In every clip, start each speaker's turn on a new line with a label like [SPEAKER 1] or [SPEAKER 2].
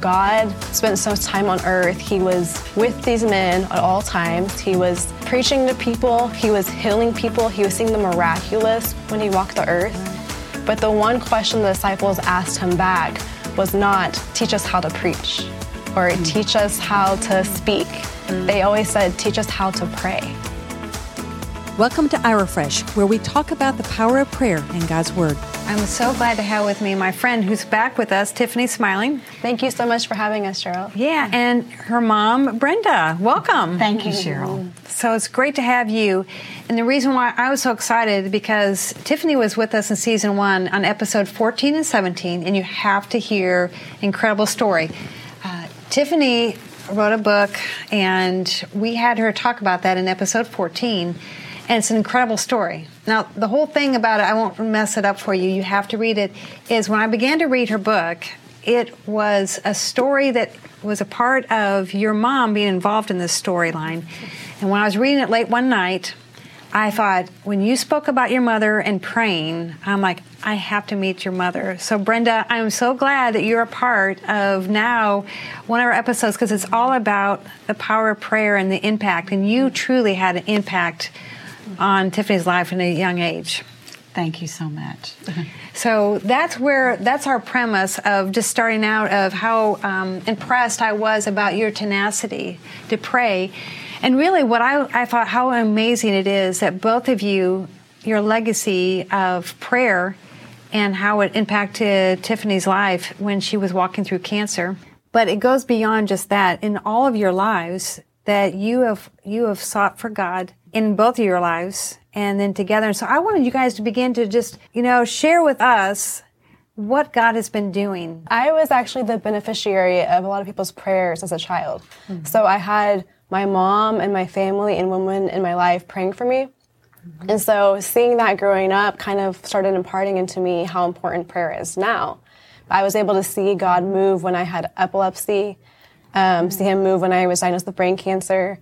[SPEAKER 1] God spent so much time on earth. He was with these men at all times. He was preaching to people. He was healing people. He was seeing the miraculous when he walked the earth. But the one question the disciples asked him back was not, teach us how to preach or hmm. teach us how to speak. Hmm. They always said, teach us how to pray.
[SPEAKER 2] Welcome to Ira Fresh, where we talk about the power of prayer and God's Word.
[SPEAKER 3] I'm so glad to have with me my friend who's back with us, Tiffany Smiling.
[SPEAKER 1] Thank you so much for having us, Cheryl.
[SPEAKER 3] Yeah, and her mom, Brenda. Welcome.
[SPEAKER 4] Thank you, Cheryl.
[SPEAKER 3] So it's great to have you. And the reason why I was so excited because Tiffany was with us in season one on episode 14 and 17, and you have to hear incredible story. Uh, Tiffany wrote a book, and we had her talk about that in episode 14 and it's an incredible story. Now, the whole thing about it, I won't mess it up for you, you have to read it, is when I began to read her book, it was a story that was a part of your mom being involved in this storyline. And when I was reading it late one night, I thought, when you spoke about your mother and praying, I'm like, I have to meet your mother. So, Brenda, I'm so glad that you're a part of now one of our episodes because it's all about the power of prayer and the impact. And you truly had an impact on Tiffany's life in a young age.
[SPEAKER 4] Thank you so much.
[SPEAKER 3] so that's where that's our premise of just starting out of how um, impressed I was about your tenacity to pray, and really what I, I thought how amazing it is that both of you, your legacy of prayer, and how it impacted Tiffany's life when she was walking through cancer. But it goes beyond just that. In all of your lives, that you have you have sought for God in both of your lives and then together. And so I wanted you guys to begin to just, you know, share with us what God has been doing.
[SPEAKER 1] I was actually the beneficiary of a lot of people's prayers as a child. Mm-hmm. So I had my mom and my family and women in my life praying for me. Mm-hmm. And so seeing that growing up kind of started imparting into me how important prayer is now. I was able to see God move when I had epilepsy, um, mm-hmm. see Him move when I was diagnosed with brain cancer,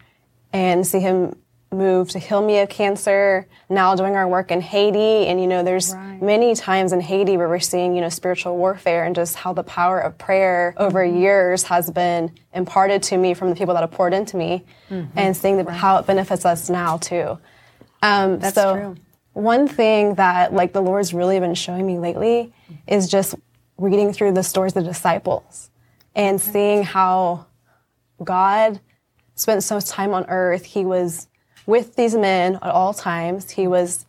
[SPEAKER 1] and see Him moved to heal me of cancer, now doing our work in Haiti. And, you know, there's right. many times in Haiti where we're seeing, you know, spiritual warfare and just how the power of prayer over mm-hmm. years has been imparted to me from the people that have poured into me mm-hmm. and seeing the, right. how it benefits us now too. Um,
[SPEAKER 3] That's
[SPEAKER 1] so
[SPEAKER 3] true.
[SPEAKER 1] One thing that like the Lord's really been showing me lately is just reading through the stories of the disciples and seeing how God spent so much time on earth. He was with these men at all times. He was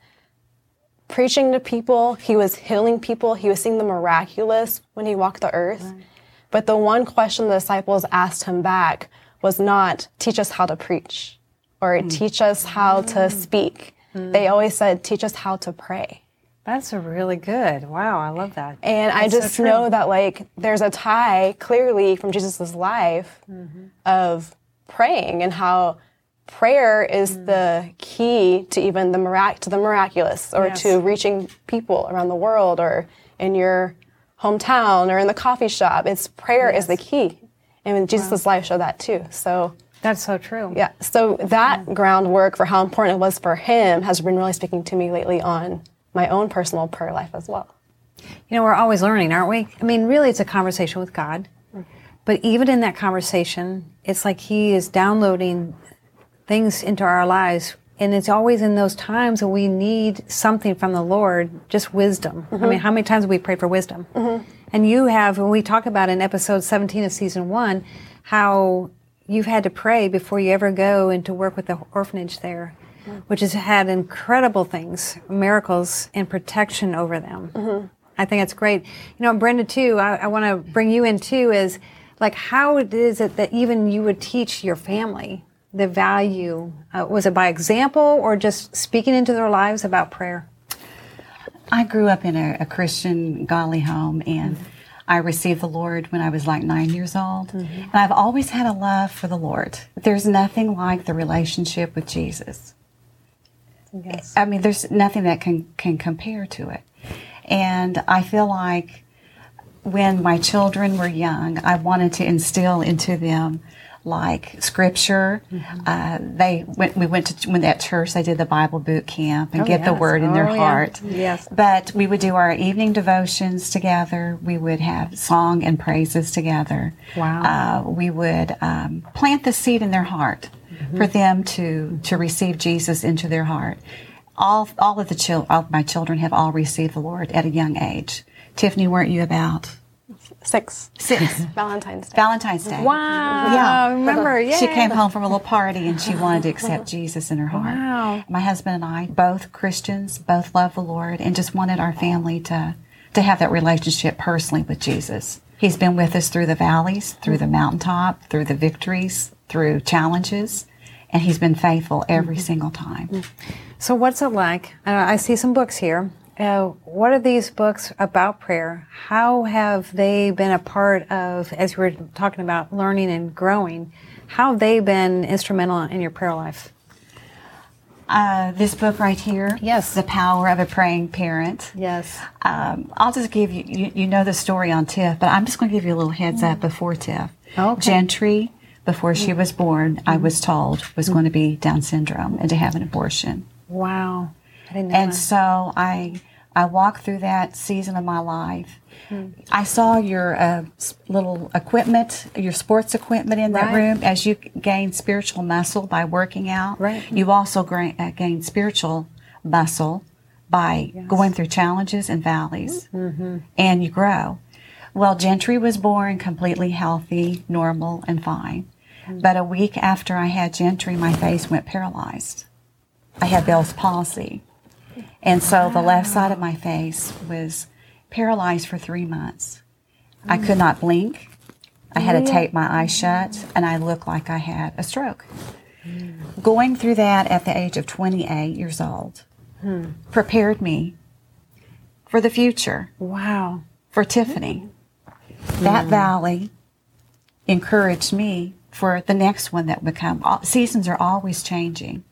[SPEAKER 1] preaching to people, he was healing people, he was seeing the miraculous when he walked the earth. Right. But the one question the disciples asked him back was not, teach us how to preach or mm. teach us how to mm. speak. Mm. They always said, teach us how to pray.
[SPEAKER 3] That's really good. Wow, I love that.
[SPEAKER 1] And
[SPEAKER 3] That's
[SPEAKER 1] I just
[SPEAKER 3] so
[SPEAKER 1] know that like there's a tie clearly from Jesus' life mm-hmm. of praying and how prayer is mm. the key to even the mirac- to the miraculous or yes. to reaching people around the world or in your hometown or in the coffee shop. It's prayer yes. is the key. And Jesus' wow. life showed that too. So
[SPEAKER 3] that's so true.
[SPEAKER 1] Yeah. So that mm. groundwork for how important it was for him has been really speaking to me lately on my own personal prayer life as well.
[SPEAKER 3] You know, we're always learning, aren't we? I mean, really, it's a conversation with God. But even in that conversation, it's like He is downloading things into our lives. And it's always in those times when we need something from the Lord, just wisdom. Mm-hmm. I mean, how many times have we prayed for wisdom? Mm-hmm. And you have, when we talk about in episode 17 of season one, how you've had to pray before you ever go into work with the orphanage there, mm-hmm. which has had incredible things, miracles, and protection over them. Mm-hmm. I think it's great. You know, Brenda, too, I, I want to bring you in, too, is like, how is it that even you would teach your family the value? Uh, was it by example or just speaking into their lives about prayer?
[SPEAKER 4] I grew up in a, a Christian, godly home, and mm-hmm. I received the Lord when I was like nine years old. Mm-hmm. And I've always had a love for the Lord. There's nothing like the relationship with Jesus.
[SPEAKER 3] Yes.
[SPEAKER 4] I mean, there's nothing that can, can compare to it. And I feel like when my children were young, I wanted to instill into them like scripture. Uh, they went. We went to when that church they did the Bible boot camp and
[SPEAKER 3] Oh,
[SPEAKER 4] get the word in their
[SPEAKER 3] Oh, yeah.
[SPEAKER 4] heart.
[SPEAKER 3] Yes.
[SPEAKER 4] But we would do our evening devotions together. We would have song and praises together.
[SPEAKER 3] Wow.
[SPEAKER 4] Uh, we would um, plant the seed in their heart for them to to receive Jesus into their heart. All all of the chil- all of my children have all received the Lord at a young age. Tiffany, weren't you about
[SPEAKER 1] Six.
[SPEAKER 4] six?
[SPEAKER 1] Valentine's Day.
[SPEAKER 4] Valentine's Day.
[SPEAKER 3] Wow.
[SPEAKER 4] Yeah.
[SPEAKER 3] Remember, yeah.
[SPEAKER 4] She came home from a little party and she wanted to accept Jesus in her heart.
[SPEAKER 3] Wow.
[SPEAKER 4] My husband and I, both Christians, both love the Lord and just wanted our family to, to have that relationship personally with Jesus. He's been with us through the valleys, through the mountaintop, through the victories, through challenges, and he's been faithful every mm-hmm. single time. Mm-hmm.
[SPEAKER 3] So, what's it like? I see some books here. Uh, what are these books about prayer? How have they been a part of, as we were talking about learning and growing, how have they been instrumental in your prayer life?
[SPEAKER 4] Uh, this book right here,
[SPEAKER 3] Yes.
[SPEAKER 4] The Power of a Praying Parent.
[SPEAKER 3] Yes.
[SPEAKER 4] Um, I'll just give you, you, you know the story on Tiff, but I'm just going to give you a little heads up before Tiff.
[SPEAKER 3] Okay.
[SPEAKER 4] Gentry, before she was born, I was told was going to be Down syndrome and to have an abortion.
[SPEAKER 3] Wow. I didn't know
[SPEAKER 4] And
[SPEAKER 3] that.
[SPEAKER 4] so I, I walked through that season of my life. I saw your uh, little equipment, your sports equipment in that
[SPEAKER 3] Right.
[SPEAKER 4] room. As you gain spiritual muscle by working out,
[SPEAKER 3] Right.
[SPEAKER 4] you also gra- uh, gain spiritual muscle by going through challenges and valleys, and you grow. Well, Gentry was born completely healthy, normal, and fine. But a week after I had Gentry, my face went paralyzed. I had Bell's palsy. And so the left side of my face was paralyzed for three months. I could not blink. I had to tape my eyes shut, and I looked like I had a stroke. Going through that at the age of 28 years old prepared me for the future,
[SPEAKER 3] wow.
[SPEAKER 4] for Tiffany. That valley encouraged me for the next one that would come. All- Seasons are always changing.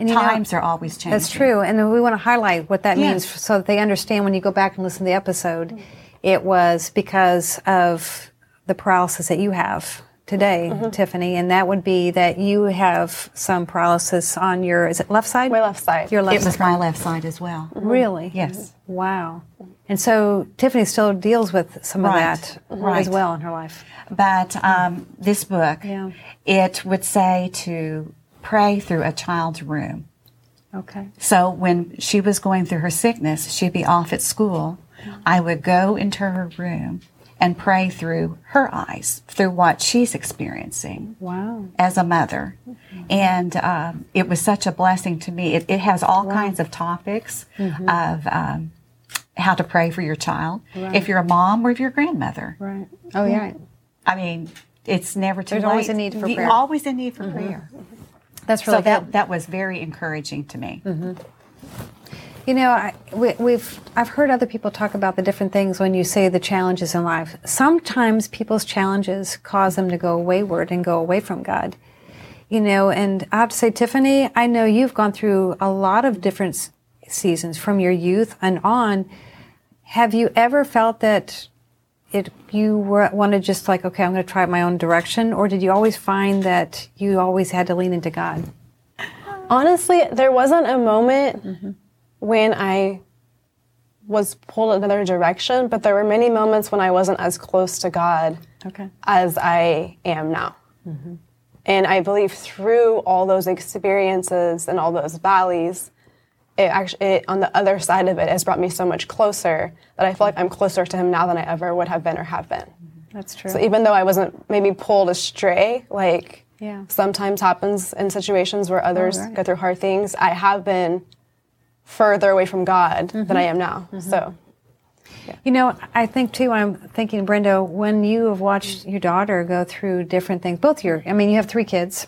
[SPEAKER 3] And you know-
[SPEAKER 4] Times are always changing.
[SPEAKER 3] That's true. And we want to highlight what that
[SPEAKER 4] Yes.
[SPEAKER 3] means so that they understand when you go back and listen to the episode, it was because of the paralysis that you have today,
[SPEAKER 4] Mm-hmm.
[SPEAKER 3] Tiffany. And that would be that you have some paralysis on your, is it left side?
[SPEAKER 1] My left side.
[SPEAKER 3] Your left
[SPEAKER 4] It was
[SPEAKER 3] side.
[SPEAKER 4] my left side as well.
[SPEAKER 3] Really?
[SPEAKER 4] Yes.
[SPEAKER 3] Wow. And so Tiffany still deals with some
[SPEAKER 4] Right.
[SPEAKER 3] of that as well in her life.
[SPEAKER 4] But um, this book,
[SPEAKER 3] Yeah.
[SPEAKER 4] it would say to pray through a child's room.
[SPEAKER 3] Okay.
[SPEAKER 4] So when she was going through her sickness, she'd be off at school. I would go into her room and pray through her eyes, through what she's experiencing
[SPEAKER 3] Wow.
[SPEAKER 4] as a mother. And um, it was such a blessing to me. It, it has all kinds of topics
[SPEAKER 3] Mm-hmm.
[SPEAKER 4] of um, how to pray for your child, if you're a mom or if you're a grandmother.
[SPEAKER 3] Right. Oh, yeah.
[SPEAKER 4] I mean, it's never too
[SPEAKER 3] There's
[SPEAKER 4] late.
[SPEAKER 3] always a need for prayer. Mm-hmm.
[SPEAKER 4] Always a need for prayer.
[SPEAKER 3] That's really
[SPEAKER 4] so
[SPEAKER 3] good.
[SPEAKER 4] that that was very encouraging to me. Mm-hmm.
[SPEAKER 3] You know, I, we, we've I've heard other people talk about the different things when you say the challenges in life. Sometimes people's challenges cause them to go wayward and go away from God. You know, and I have to say, Tiffany, I know you've gone through a lot of different seasons from your youth and on. Have you ever felt that it you were wanted just like, okay, I'm going to try my own direction, or did you always find that you always had to lean into God?
[SPEAKER 1] Honestly, there wasn't a moment mm-hmm. when I was pulled another direction, but there were many moments when I wasn't as close to God
[SPEAKER 3] Okay.
[SPEAKER 1] as I am now. Mm-hmm. And I believe through all those experiences and all those valleys, it actually it, on the other side of it has brought me so much closer that I feel like I'm closer to Him now than I ever would have been or have been.
[SPEAKER 3] That's true.
[SPEAKER 1] So even though I wasn't maybe pulled astray, like
[SPEAKER 3] Yeah.
[SPEAKER 1] sometimes happens in situations where others
[SPEAKER 3] right.
[SPEAKER 1] go through hard things, I have been further away from God
[SPEAKER 3] Mm-hmm.
[SPEAKER 1] than I am now. So
[SPEAKER 3] You know, I think too, I'm thinking, Brenda, when you have watched your daughter go through different things, both your, I mean, you have three kids,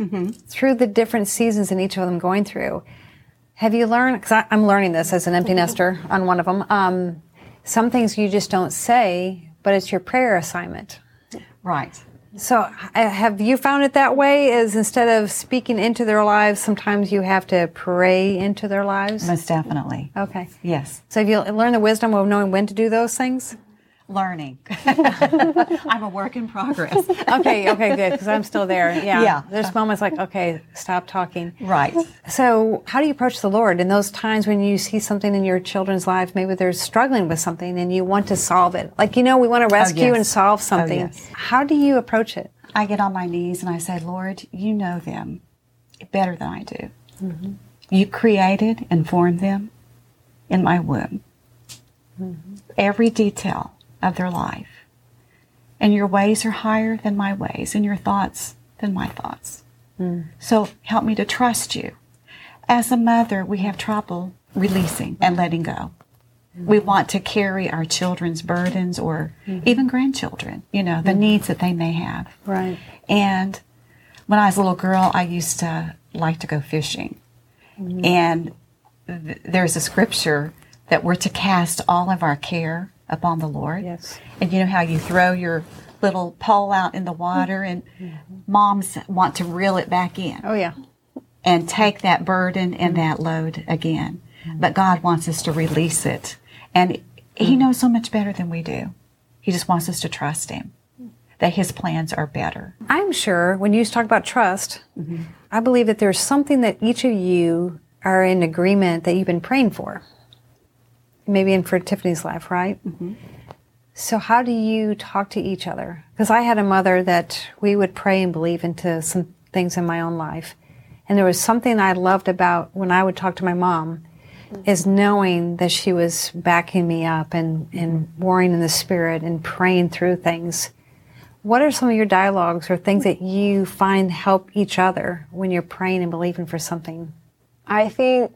[SPEAKER 3] through the different seasons in each of them going through, have you learned, because I'm learning this as an empty nester on one of them, um, some things you just don't say, but it's your prayer assignment.
[SPEAKER 4] Right.
[SPEAKER 3] So have you found it that way? Is instead of speaking into their lives, sometimes you have to pray into their lives?
[SPEAKER 4] Most definitely.
[SPEAKER 3] Okay.
[SPEAKER 4] Yes.
[SPEAKER 3] So have you learned the wisdom of knowing when to do those things?
[SPEAKER 4] Learning. I'm a work in progress.
[SPEAKER 3] okay, okay, good, because I'm still there. Yeah.
[SPEAKER 4] Yeah.
[SPEAKER 3] There's moments like, okay, stop talking.
[SPEAKER 4] Right.
[SPEAKER 3] So, how do you approach the Lord in those times when you see something in your children's life? Maybe they're struggling with something and you want to solve it. Like, you know, we want to oh, rescue
[SPEAKER 4] yes.
[SPEAKER 3] and solve oh, something.
[SPEAKER 4] yes.
[SPEAKER 3] How do you approach it?
[SPEAKER 4] I get on my knees and I say, Lord, you know them better than I do. Mm-hmm. You created and formed them in my womb. Mm-hmm. Every detail of their life. And your ways are higher than my ways, and your thoughts than my thoughts. Hmm. So help me to trust you. As a mother, we have trouble releasing and letting go. Hmm. We want to carry our children's burdens or hmm. even grandchildren, you know, the needs that they may have.
[SPEAKER 3] Right.
[SPEAKER 4] And when I was a little girl, I used to like to go fishing. And th- there's a scripture that we're to cast all of our care upon the Lord.
[SPEAKER 3] Yes.
[SPEAKER 4] And you know how you throw your little pole out in the water and mm-hmm. moms want to reel it back in
[SPEAKER 3] Oh, yeah.
[SPEAKER 4] and take that burden and mm-hmm. that load again. Mm-hmm. But God wants us to release it. And He knows so much better than we do. He just wants us to trust Him, that His plans are better.
[SPEAKER 3] I'm sure when you talk about trust, I believe that there's something that each of you are in agreement that you've been praying for. Maybe in for Tiffany's life, right? Mm-hmm. So how do you talk to each other? Because I had a mother that we would pray and believe into some things in my own life. And there was something I loved about when I would talk to my mom is knowing that she was backing me up and, and mm-hmm. warring in the spirit and praying through things. What are some of your dialogues or things that you find help each other when you're praying and believing for something?
[SPEAKER 1] I think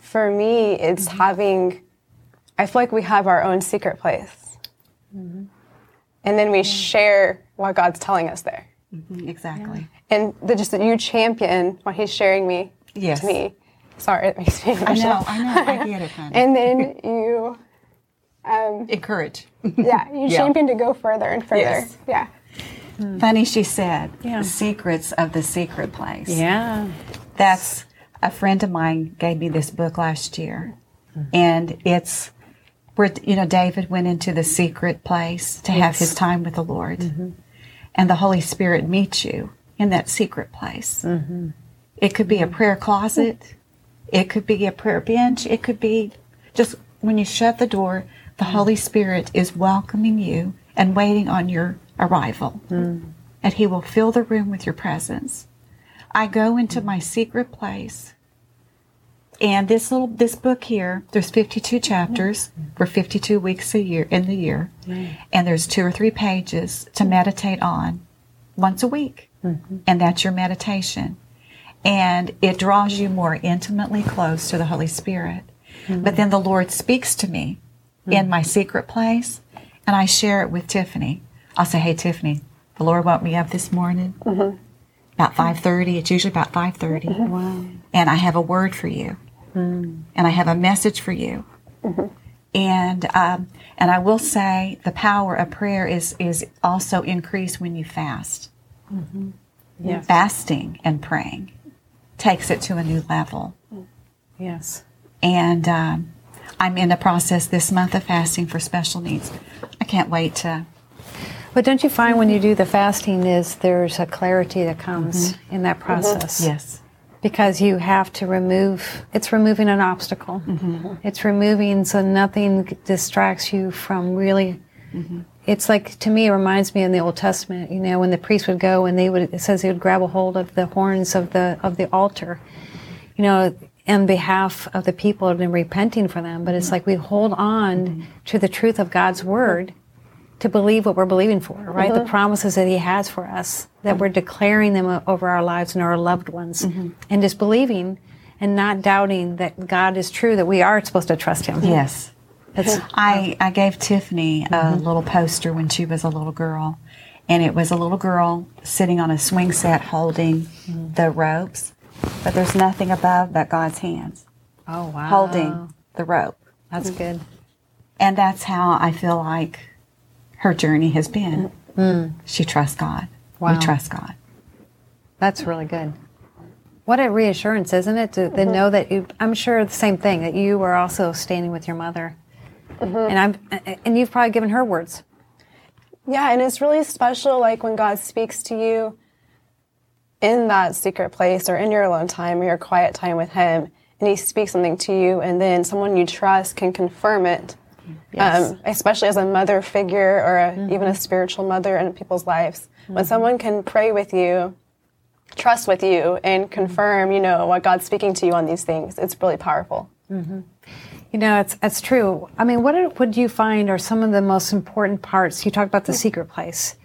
[SPEAKER 1] for me, it's mm-hmm. having, I feel like we have our own secret place. Mm-hmm. And then we share what God's telling us there. Mm-hmm.
[SPEAKER 4] Exactly.
[SPEAKER 1] And the, just that you champion what He's sharing me
[SPEAKER 4] Yes.
[SPEAKER 1] to me. Sorry, it makes me
[SPEAKER 4] I
[SPEAKER 1] emotional.
[SPEAKER 4] know, I know, I get it, honey.
[SPEAKER 1] And then you, um,
[SPEAKER 4] Encourage.
[SPEAKER 1] yeah, you
[SPEAKER 4] Yeah.
[SPEAKER 1] champion to go further and further.
[SPEAKER 4] Yes.
[SPEAKER 1] Yeah.
[SPEAKER 4] Funny she said,
[SPEAKER 3] Yeah.
[SPEAKER 4] secrets of the secret place.
[SPEAKER 3] Yeah.
[SPEAKER 4] That's a friend of mine gave me this book last year, mm-hmm. and it's where you know David went into the secret place to have his time with the Lord, mm-hmm. and the Holy Spirit meets you in that secret place. Mm-hmm. It could be a mm-hmm. prayer closet, it could be a prayer bench, it could be just when you shut the door, the Holy Spirit is welcoming you and waiting on your arrival, and He will fill the room with your presence. I go into my secret place. And this little this book here, there's 52 chapters for 52 weeks a year in the year, mm. and there's two or three pages to meditate on once a week, mm-hmm. and that's your meditation, and it draws you more intimately close to the Holy Spirit. Mm-hmm. But then the Lord speaks to me mm-hmm. in my secret place, and I share it with Tiffany. I'll say, "Hey, Tiffany, the Lord woke me up this morning." about 5.30 it's usually about 5.30 wow. and i have a word for you and i have a message for you. And um, and i will say the power of prayer is is also increased when you fast.
[SPEAKER 3] Yes.
[SPEAKER 4] fasting and praying takes it to a new level.
[SPEAKER 3] Yes.
[SPEAKER 4] and um, i'm in the process this month of fasting for special needs. I can't wait to
[SPEAKER 3] But don't you find when you do the fasting is there's a clarity that comes in that process?
[SPEAKER 4] yes
[SPEAKER 3] Because you have to remove, it's removing an obstacle. Mm-hmm. It's removing so nothing distracts you from really. Mm-hmm. It's like, to me, it reminds me in the Old Testament, you know, when the priest would go and they would, it says he would grab a hold of the horns of the, of the altar, you know, in behalf of the people and repenting for them. But it's mm-hmm. like we hold on to the truth of God's word to believe what we're believing for, right? The mm-hmm. promises that He has for us, that we're declaring them over our lives and our loved ones, mm-hmm. and just believing and not doubting that God is true, that we are supposed to trust Him.
[SPEAKER 4] yes
[SPEAKER 3] It's,
[SPEAKER 4] I, I gave Tiffany a mm-hmm. little poster when she was a little girl, and it was a little girl sitting on a swing set holding the ropes, but there's nothing above but God's hands
[SPEAKER 3] oh, wow.
[SPEAKER 4] holding the rope.
[SPEAKER 3] That's good.
[SPEAKER 4] And that's how I feel like her journey has been. Mm. She trusts God.
[SPEAKER 3] Wow.
[SPEAKER 4] We trust God.
[SPEAKER 3] That's really good. What a reassurance, isn't it? To, to mm-hmm. know that you, I'm sure the same thing, that you were also standing with your mother mm-hmm. and I'm and you've probably given her words.
[SPEAKER 1] Yeah, and it's really special, like when God speaks to you in that secret place or in your alone time or your quiet time with Him, and He speaks something to you, and then someone you trust can confirm it.
[SPEAKER 3] Yes.
[SPEAKER 1] Um, especially as a mother figure or a, mm-hmm. even a spiritual mother in people's lives. When mm-hmm. someone can pray with you, trust with you, and mm-hmm. confirm, you know, what God's speaking to you on these things, it's really powerful.
[SPEAKER 3] You know, it's it's true. I mean, what would you find are some of the most important parts? You talked about the secret place.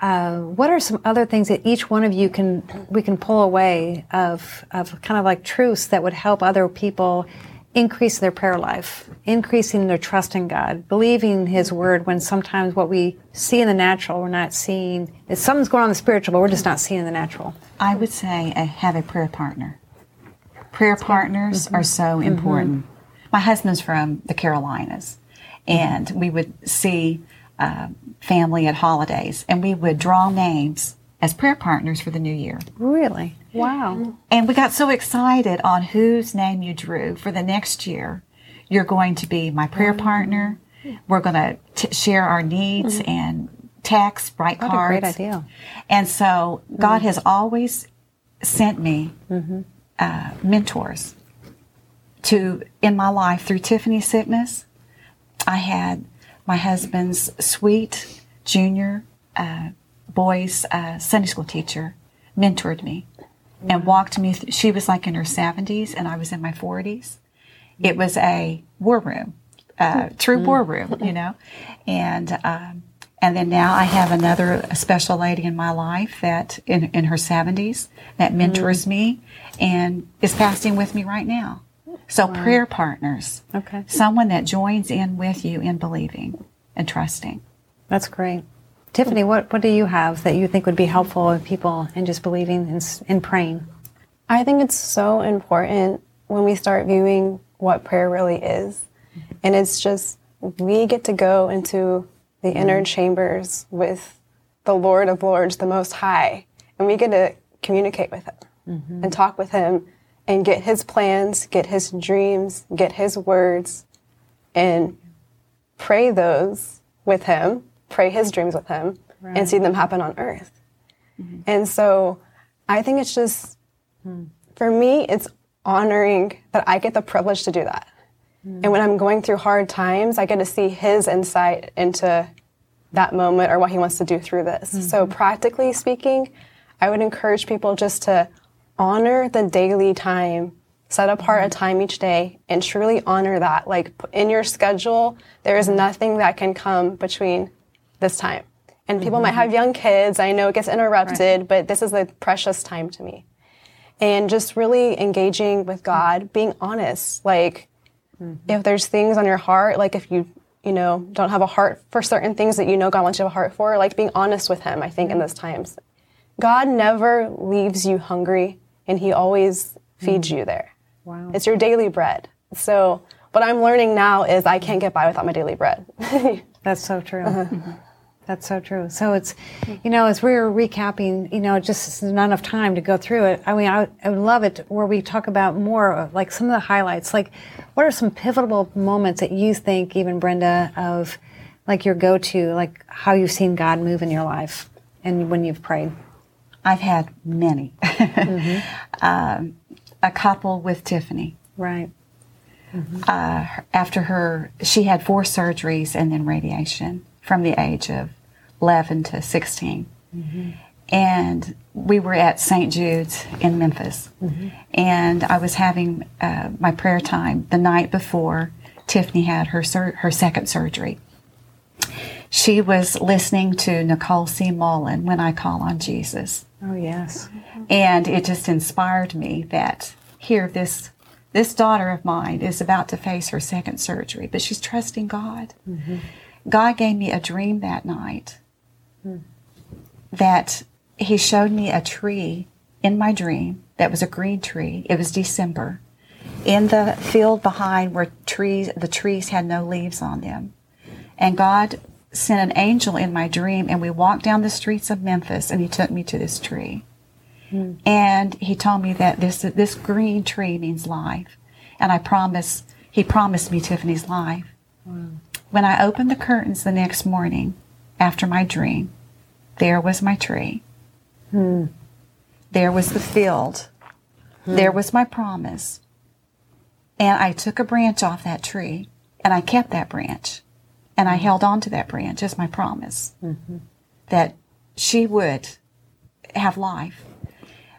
[SPEAKER 3] Uh, what are some other things that each one of you can we can pull away of of kind of like truths that would help other people increase their prayer life, increasing their trust in God, believing His word when sometimes what we see in the natural we're not seeing. It's something's going on in the spiritual, but we're just not seeing in the natural.
[SPEAKER 4] I would say uh, have a prayer partner. Prayer partners are so important. My husband's from the Carolinas, and we would see uh, family at holidays, and we would draw names as prayer partners for the new year.
[SPEAKER 3] Really? Wow.
[SPEAKER 4] And we got so excited on whose name you drew for the next year. You're going to be my prayer partner. We're going to share our needs and text, write
[SPEAKER 3] What a
[SPEAKER 4] cards.
[SPEAKER 3] great idea.
[SPEAKER 4] And so God has always sent me uh, mentors to in my life through Tiffany's sickness. I had my husband's sweet junior uh, boys uh, Sunday school teacher mentored me and walked me. Th- she was like in her seventies, and I was in my forties. It was a war room, uh, true war room, you know, and. Um, and then now I have another special lady in my life that in, in her 70s that mentors me and is fasting with me right now. So prayer partners.
[SPEAKER 3] Okay.
[SPEAKER 4] Someone that joins in with you in believing and trusting.
[SPEAKER 3] That's great. Tiffany, what, what do you have that you think would be helpful with people in just believing and, and praying?
[SPEAKER 1] I think it's so important when we start viewing what prayer really is. Mm-hmm. And it's just, we get to go into the inner mm-hmm. chambers with the Lord of Lords, the Most High, and we get to communicate with Him mm-hmm. and talk with Him and get His plans, get His dreams, get His words, and pray those with Him, pray His dreams with Him, and see them happen on earth. Mm-hmm. And so I think it's just, hmm. for me, it's honoring that I get the privilege to do that. Hmm. And when I'm going through hard times, I get to see his insight into that moment or what he wants to do through this. So, mm-hmm. practically speaking, I would encourage people just to honor the daily time, set apart a mm-hmm. time each day, and truly honor that. Like in your schedule, there is nothing that can come between this time. And people might mm-hmm. have young kids. I know it gets interrupted, but this is a precious time to me and just really engaging with God, being honest. Like, mm-hmm. if there's things on your heart, like if you, you know, don't have a heart for certain things that you know God wants you to have a heart for, like being honest with Him, I think, in mm-hmm. those times. God never leaves you hungry, and He always feeds you there.
[SPEAKER 3] Wow.
[SPEAKER 1] It's your daily bread. So, what I'm learning now is I can't get by without my daily bread.
[SPEAKER 3] That's so true. Uh-huh. That's so true. So it's, you know, as we were recapping, you know, just not enough time to go through it. I mean, I, I would love it where we talk about more like some of the highlights. Like, what are some pivotal moments that you think, even Brenda, of like your go to, like how you've seen God move in your life and when you've prayed?
[SPEAKER 4] I've had many. um, a couple with Tiffany.
[SPEAKER 3] Right.
[SPEAKER 4] Uh, after her, she had four surgeries and then radiation from the age of 11 to 16. And we were at St. Jude's in Memphis. And I was having uh, my prayer time the night before Tiffany had her, sur- her second surgery. She was listening to Nicole C. Mullen, When I Call on Jesus.
[SPEAKER 3] Oh, yes.
[SPEAKER 4] And it just inspired me that here, this this daughter of mine is about to face her second surgery, but she's trusting God. God gave me a dream that night that He showed me a tree in my dream that was a green tree. It was December. In the field behind where trees the trees had no leaves on them. And God sent an angel in my dream and we walked down the streets of Memphis and he took me to this tree. And he told me that this this green tree means life. And I promise he promised me Tiffany's life. When I opened the curtains the next morning after my dream, there was my tree. Hmm. There was the field. Hmm. There was my promise. And I took a branch off that tree and I kept that branch. And I hmm. held on to that branch as my promise mm-hmm. that she would have life.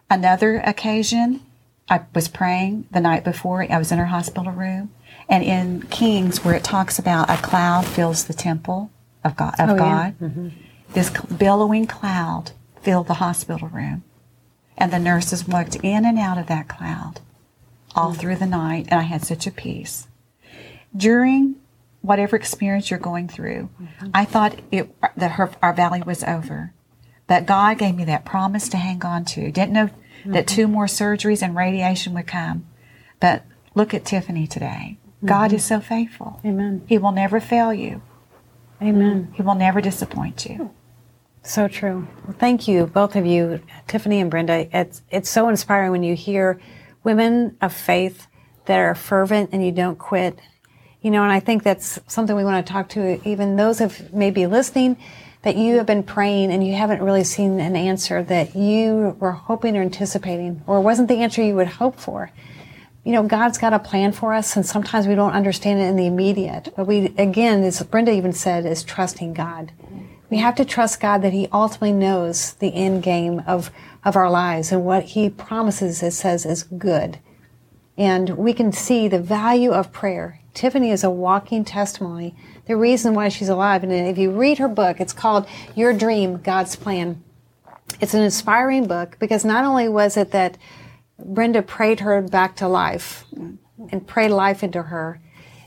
[SPEAKER 4] Another occasion, I was praying the night before. I was in her hospital room. And in Kings, where it talks about a cloud fills the temple of God, of oh, God mm-hmm. this billowing cloud filled the hospital room. And the nurses walked in and out of that cloud all mm. through the night. And I had such a peace. During whatever experience you're going through, mm-hmm. I thought it, that her, our valley was over. But God gave me that promise to hang on to. Didn't know that mm-hmm. two more surgeries and radiation would come. But look at Tiffany today. God is so faithful.
[SPEAKER 3] Amen.
[SPEAKER 4] He will never fail you.
[SPEAKER 3] Amen. Mm.
[SPEAKER 4] He will never disappoint you.
[SPEAKER 3] So true. Well, thank you, both of you, Tiffany and Brenda. It's it's so inspiring when you hear women of faith that are fervent and you don't quit. You know, and I think that's something we want to talk to even those of maybe listening that you have been praying and you haven't really seen an answer that you were hoping or anticipating or wasn't the answer you would hope for. You know, God's got a plan for us and sometimes we don't understand it in the immediate. But we, again, as Brenda even said, is trusting God. We have to trust God that He ultimately knows the end game of, of our lives and what He promises, it says, is good. And we can see the value of prayer. Tiffany is a walking testimony, the reason why she's alive. And if you read her book, it's called Your Dream, God's Plan. It's an inspiring book because not only was it that Brenda prayed her back to life and prayed life into her,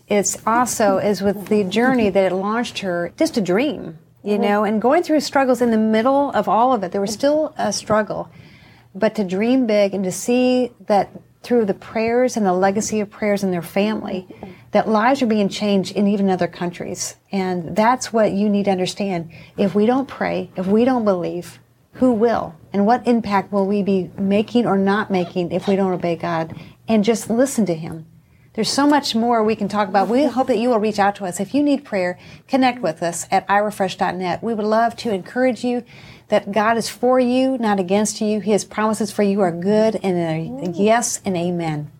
[SPEAKER 3] it's also is with the journey that it launched her just a dream, you mm-hmm. know, and going through struggles in the middle of all of it. There was still a struggle, but to dream big and to see that through the prayers and the legacy of prayers in their family, that lives are being changed in even other countries. And that's what you need to understand. If we don't pray, if we don't believe, who will? And what impact will we be making or not making if we don't obey God and just listen to Him? There's so much more we can talk about. We hope that you will reach out to us. If you need prayer, connect with us at irafresh.net. We would love to encourage you that God is for you, not against you. His promises for you are good and yes and amen.